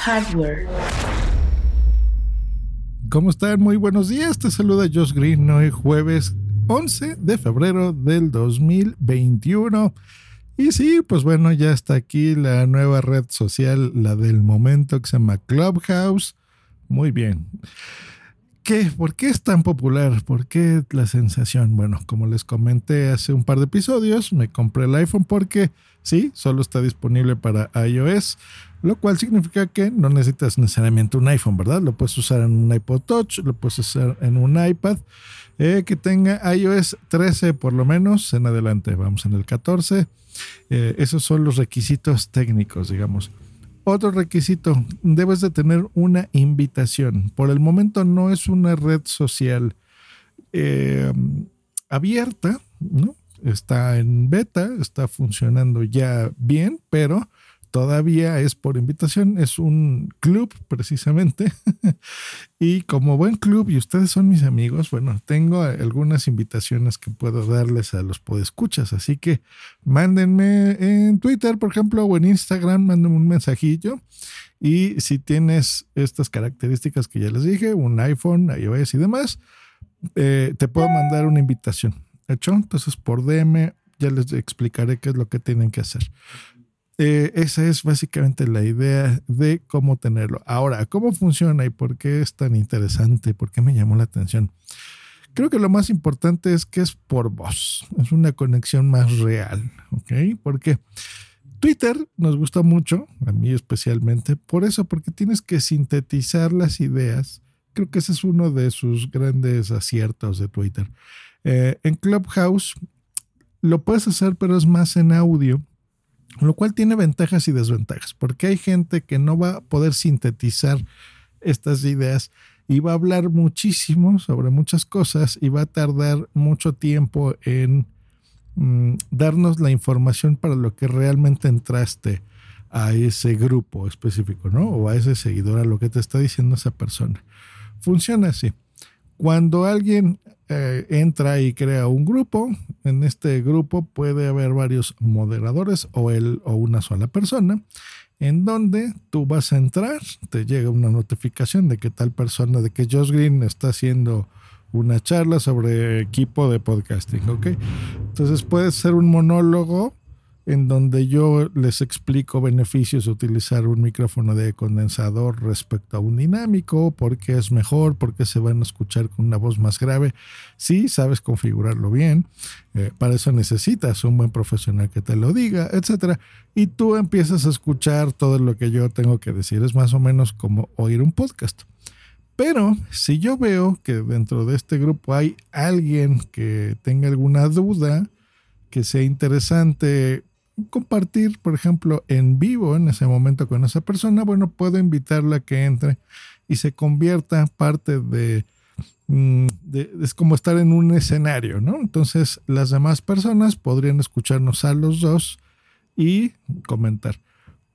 Hardware. ¿Cómo están? Muy buenos días. Te saluda Josh Green hoy jueves 11 de febrero del 2021. Y sí, pues bueno, ya está aquí la nueva red social, la del momento que se llama Clubhouse. Muy bien. ¿Por qué es tan popular? ¿Por qué la sensación? Bueno, como les comenté hace un par de episodios, me compré el iPhone porque sí, solo está disponible para iOS, lo cual significa que no necesitas necesariamente un iPhone, ¿verdad? Lo puedes usar en un iPod Touch, lo puedes usar en un iPad eh, que tenga iOS 13 por lo menos en adelante. Vamos en el 14. Eh, esos son los requisitos técnicos, digamos. Otro requisito, debes de tener una invitación. Por el momento no es una red social eh, abierta, ¿no? Está en beta, está funcionando ya bien, pero todavía es por invitación, es un club precisamente. y como buen club, y ustedes son mis amigos, bueno, tengo algunas invitaciones que puedo darles a los podescuchas. Así que mándenme en Twitter, por ejemplo, o en Instagram, mándenme un mensajillo. Y si tienes estas características que ya les dije, un iPhone, iOS y demás, eh, te puedo mandar una invitación. ¿Hecho? Entonces por DM ya les explicaré qué es lo que tienen que hacer. Eh, esa es básicamente la idea de cómo tenerlo. Ahora, ¿cómo funciona y por qué es tan interesante? ¿Por qué me llamó la atención? Creo que lo más importante es que es por voz. Es una conexión más real, ¿ok? Porque Twitter nos gusta mucho, a mí especialmente, por eso, porque tienes que sintetizar las ideas. Creo que ese es uno de sus grandes aciertos de Twitter. Eh, en Clubhouse lo puedes hacer, pero es más en audio lo cual tiene ventajas y desventajas, porque hay gente que no va a poder sintetizar estas ideas y va a hablar muchísimo sobre muchas cosas y va a tardar mucho tiempo en mm, darnos la información para lo que realmente entraste a ese grupo específico, ¿no? O a ese seguidor, a lo que te está diciendo esa persona. Funciona así. Cuando alguien eh, entra y crea un grupo, en este grupo puede haber varios moderadores o él o una sola persona, en donde tú vas a entrar, te llega una notificación de que tal persona, de que Josh Green está haciendo una charla sobre equipo de podcasting, ¿ok? Entonces puede ser un monólogo en donde yo les explico beneficios de utilizar un micrófono de condensador respecto a un dinámico, por qué es mejor, por qué se van a escuchar con una voz más grave. Si sabes configurarlo bien, eh, para eso necesitas un buen profesional que te lo diga, etc. Y tú empiezas a escuchar todo lo que yo tengo que decir. Es más o menos como oír un podcast. Pero si yo veo que dentro de este grupo hay alguien que tenga alguna duda, que sea interesante compartir, por ejemplo, en vivo en ese momento con esa persona, bueno, puedo invitarla a que entre y se convierta parte de, mm, es como estar en un escenario, ¿no? Entonces las demás personas podrían escucharnos a los dos y comentar.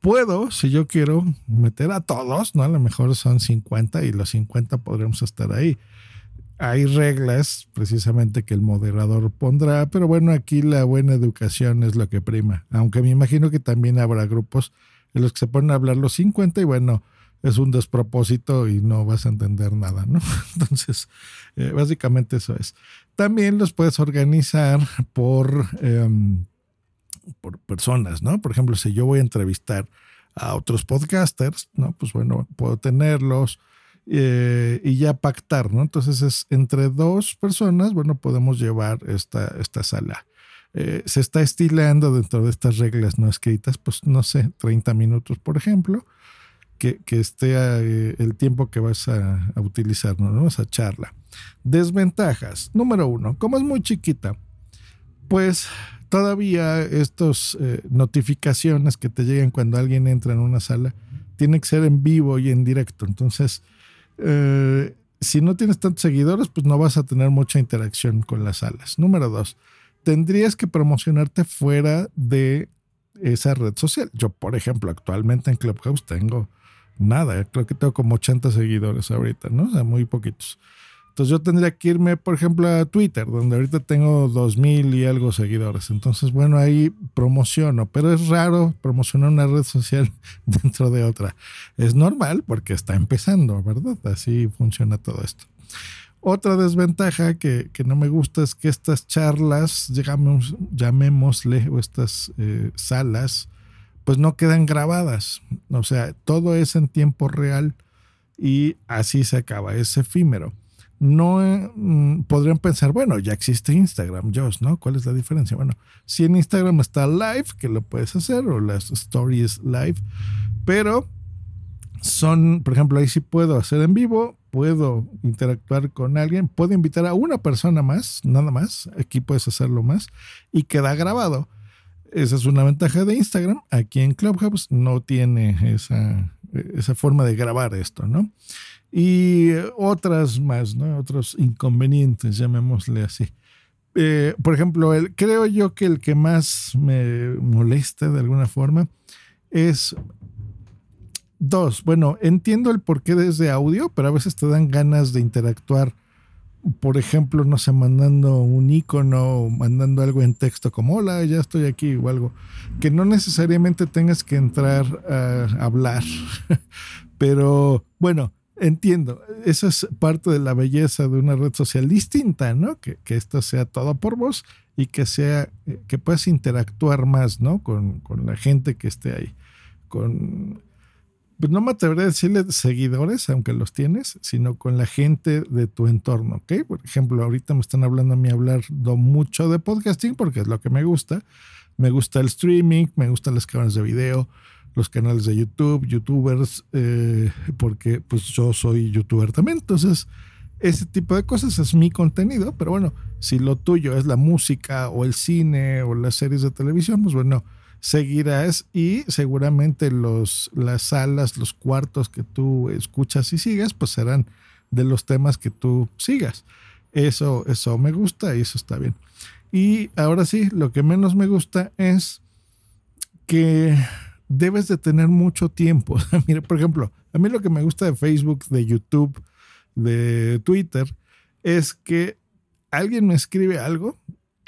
Puedo, si yo quiero, meter a todos, ¿no? A lo mejor son 50 y los 50 podríamos estar ahí hay reglas precisamente que el moderador pondrá, pero bueno, aquí la buena educación es lo que prima, aunque me imagino que también habrá grupos en los que se ponen a hablar los 50 y bueno, es un despropósito y no vas a entender nada, ¿no? Entonces, eh, básicamente eso es. También los puedes organizar por, em, por personas, ¿no? Por ejemplo, si yo voy a entrevistar a otros podcasters, ¿no? Pues bueno, puedo tenerlos eh, y ya pactar, ¿no? Entonces es entre dos personas, bueno, podemos llevar esta, esta sala. Eh, se está estilando dentro de estas reglas no escritas, pues no sé, 30 minutos, por ejemplo, que, que esté eh, el tiempo que vas a, utilizar, ¿no? Esa charla. Desventajas. Número uno, como es muy chiquita, pues todavía estas notificaciones que te llegan cuando alguien entra en una sala tienen que ser en vivo y en directo. Entonces, eh, si no tienes tantos seguidores, pues no vas a tener mucha interacción con las salas. Número dos, tendrías que promocionarte fuera de esa red social. Yo, por ejemplo, actualmente en Clubhouse tengo nada, creo que tengo como 80 seguidores ahorita, ¿no? O sea, muy poquitos. Entonces yo tendría que irme, por ejemplo, a Twitter, donde ahorita tengo 2000 y algo seguidores. Entonces, bueno, ahí promociono, pero es raro promocionar una red social dentro de otra. Es normal porque está empezando, ¿verdad? Así funciona todo esto. Otra desventaja que, no me gusta es que estas charlas, llamémosle, o estas eh, salas, pues no quedan grabadas. O sea, todo es en tiempo real y así se acaba, es efímero. No mm, podrían pensar, bueno, ya existe Instagram, Josh, ¿no? ¿Cuál es la diferencia? Bueno, si en Instagram está live, que lo puedes hacer, o las stories live, pero son, por ejemplo, ahí sí puedo hacer en vivo, puedo interactuar con alguien, puedo invitar a una persona más, nada más, aquí puedes hacerlo más, y queda grabado. Esa es una ventaja de Instagram. Aquí en Clubhouse no tiene esa, esa forma de grabar esto, ¿no? Y otras más, ¿no? Otros inconvenientes, llamémosle así. Eh, por ejemplo, creo yo que el que más me molesta de alguna forma es dos. Bueno, entiendo el porqué desde audio, pero a veces te dan ganas de interactuar por ejemplo, no sé, mandando un icono o mandando algo en texto como hola, ya estoy aquí o algo, que no necesariamente tengas que entrar a hablar. Pero bueno, entiendo, eso es parte de la belleza de una red social distinta, ¿no? Que, que esto sea todo por voz y que sea, que puedas interactuar más, ¿no? Con, con la gente que esté ahí. Con, no me atrevería a decirle seguidores, aunque los tienes, sino con la gente de tu entorno, ¿ok? Por ejemplo, ahorita me están hablando a mí hablando mucho de podcasting porque es lo que me gusta. Me gusta el streaming, me gustan las cámaras de video, los canales de YouTube, youtubers, eh, porque pues yo soy youtuber también. Entonces, ese tipo de cosas es mi contenido, pero bueno, si lo tuyo es la música o el cine o las series de televisión, pues bueno, seguirás y seguramente los, las salas, los cuartos que tú escuchas y sigas, pues serán de los temas que tú sigas. Eso, eso me gusta y eso está bien. Y ahora sí, lo que menos me gusta es que debes de tener mucho tiempo. Por ejemplo, a mí lo que me gusta de Facebook, de YouTube, de Twitter, es que alguien me escribe algo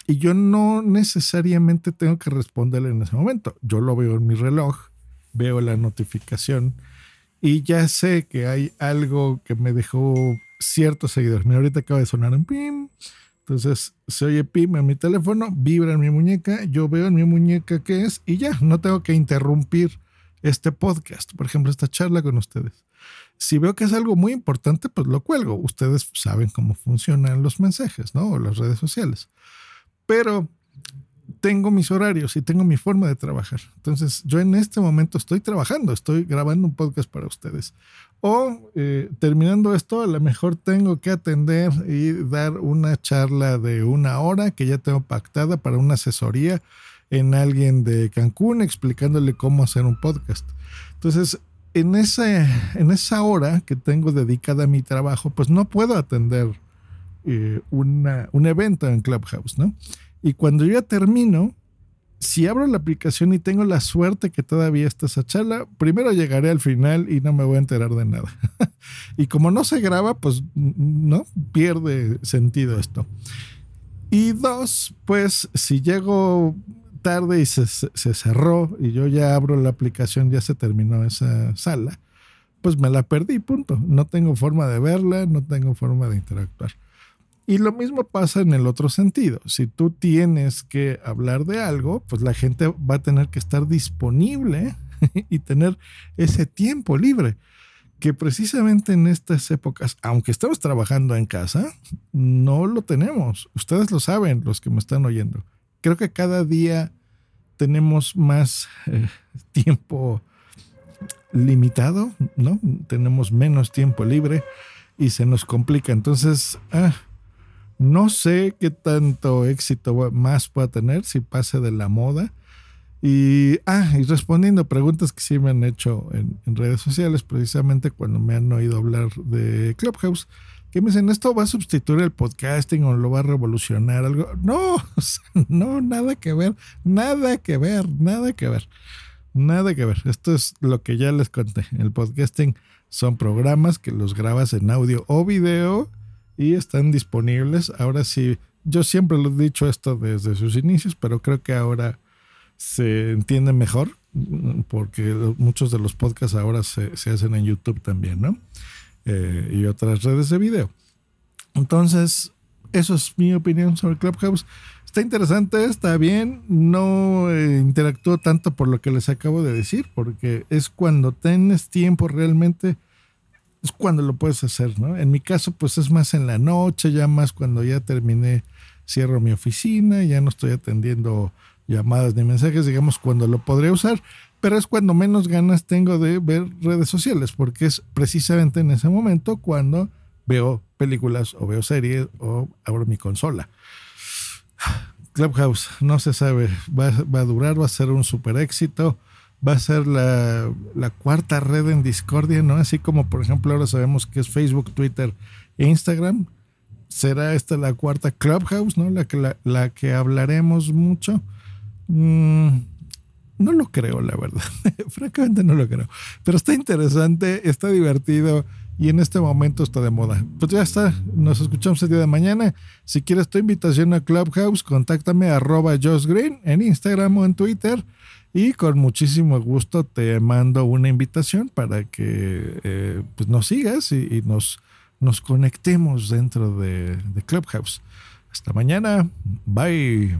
y yo no necesariamente tengo que responderle en ese momento. Yo lo veo en mi reloj, veo la notificación y ya sé que hay algo que me dejó ciertos seguidores. Mira, ahorita acaba de sonar un pim. Entonces se oye pim en mi teléfono, vibra en mi muñeca, yo veo en mi muñeca qué es y ya, no tengo que interrumpir este podcast, por ejemplo, esta charla con ustedes. Si veo que es algo muy importante, pues lo cuelgo. Ustedes saben cómo funcionan los mensajes, ¿no? O las redes sociales pero tengo mis horarios y tengo mi forma de trabajar. Entonces, yo en este momento estoy trabajando, estoy grabando un podcast para ustedes. O eh, terminando esto, a lo mejor tengo que atender y dar una charla de una hora que ya tengo pactada para una asesoría en alguien de Cancún explicándole cómo hacer un podcast. Entonces, en, en esa hora que tengo dedicada a mi trabajo, pues no puedo atender eh, un evento en Clubhouse, ¿no? Y cuando yo ya termino, si abro la aplicación y tengo la suerte que todavía está esa charla, primero llegaré al final y no me voy a enterar de nada. y como no se graba, pues no pierde sentido esto. Y dos, pues si llego tarde y se, se, cerró y yo ya abro la aplicación, ya se terminó esa sala, pues me la perdí, punto. No tengo forma de verla, no tengo forma de interactuar. Y lo mismo pasa en el otro sentido. Si tú tienes que hablar de algo, pues la gente va a tener que estar disponible y tener ese tiempo libre. Que precisamente en estas épocas, aunque estemos trabajando en casa, no lo tenemos. Ustedes lo saben, los que me están oyendo. Creo que cada día tenemos más eh, tiempo limitado, ¿no? Tenemos menos tiempo libre y se nos complica. Entonces, ah, No sé qué tanto éxito más pueda tener si pase de la moda. Y, ah, y respondiendo a preguntas que sí me han hecho en, redes sociales, precisamente cuando me han oído hablar de Clubhouse, que me dicen, ¿esto va a sustituir el podcasting o lo va a revolucionar algo? No, no, nada que ver, nada que ver, nada que ver, nada que ver. Esto es lo que ya les conté. El podcasting son programas que los grabas en audio o video y están disponibles. Ahora sí, yo siempre lo he dicho esto desde sus inicios, pero creo que ahora se entiende mejor porque muchos de los podcasts ahora se, hacen en YouTube también, ¿no? Eh, y otras redes de video. Entonces, eso es mi opinión sobre Clubhouse. Está interesante, está bien. No eh, interactúo tanto por lo que les acabo de decir, porque es cuando tienes tiempo realmente es cuando lo puedes hacer, ¿no? En mi caso, pues es más en la noche, ya más cuando ya terminé, cierro mi oficina, ya no estoy atendiendo llamadas ni mensajes, digamos, cuando lo podría usar, pero es cuando menos ganas tengo de ver redes sociales, porque es precisamente en ese momento cuando veo películas o veo series o abro mi consola. Clubhouse, no se sabe, va, va a durar, va a ser un super éxito va a ser la, cuarta red en discordia, ¿no? Así como, por ejemplo, ahora sabemos que es Facebook, Twitter e Instagram. ¿Será esta la cuarta Clubhouse, ¿no? La que, la, que hablaremos mucho. Mm, no lo creo, la verdad. Francamente no lo creo. Pero está interesante, está divertido y en este momento está de moda. Pues ya está, nos escuchamos el día de mañana. Si quieres tu invitación a Clubhouse, contáctame a arroba Green en Instagram o en Twitter. Y con muchísimo gusto te mando una invitación para que eh, pues nos sigas y, nos, nos conectemos dentro de, de Clubhouse. Hasta mañana. Bye.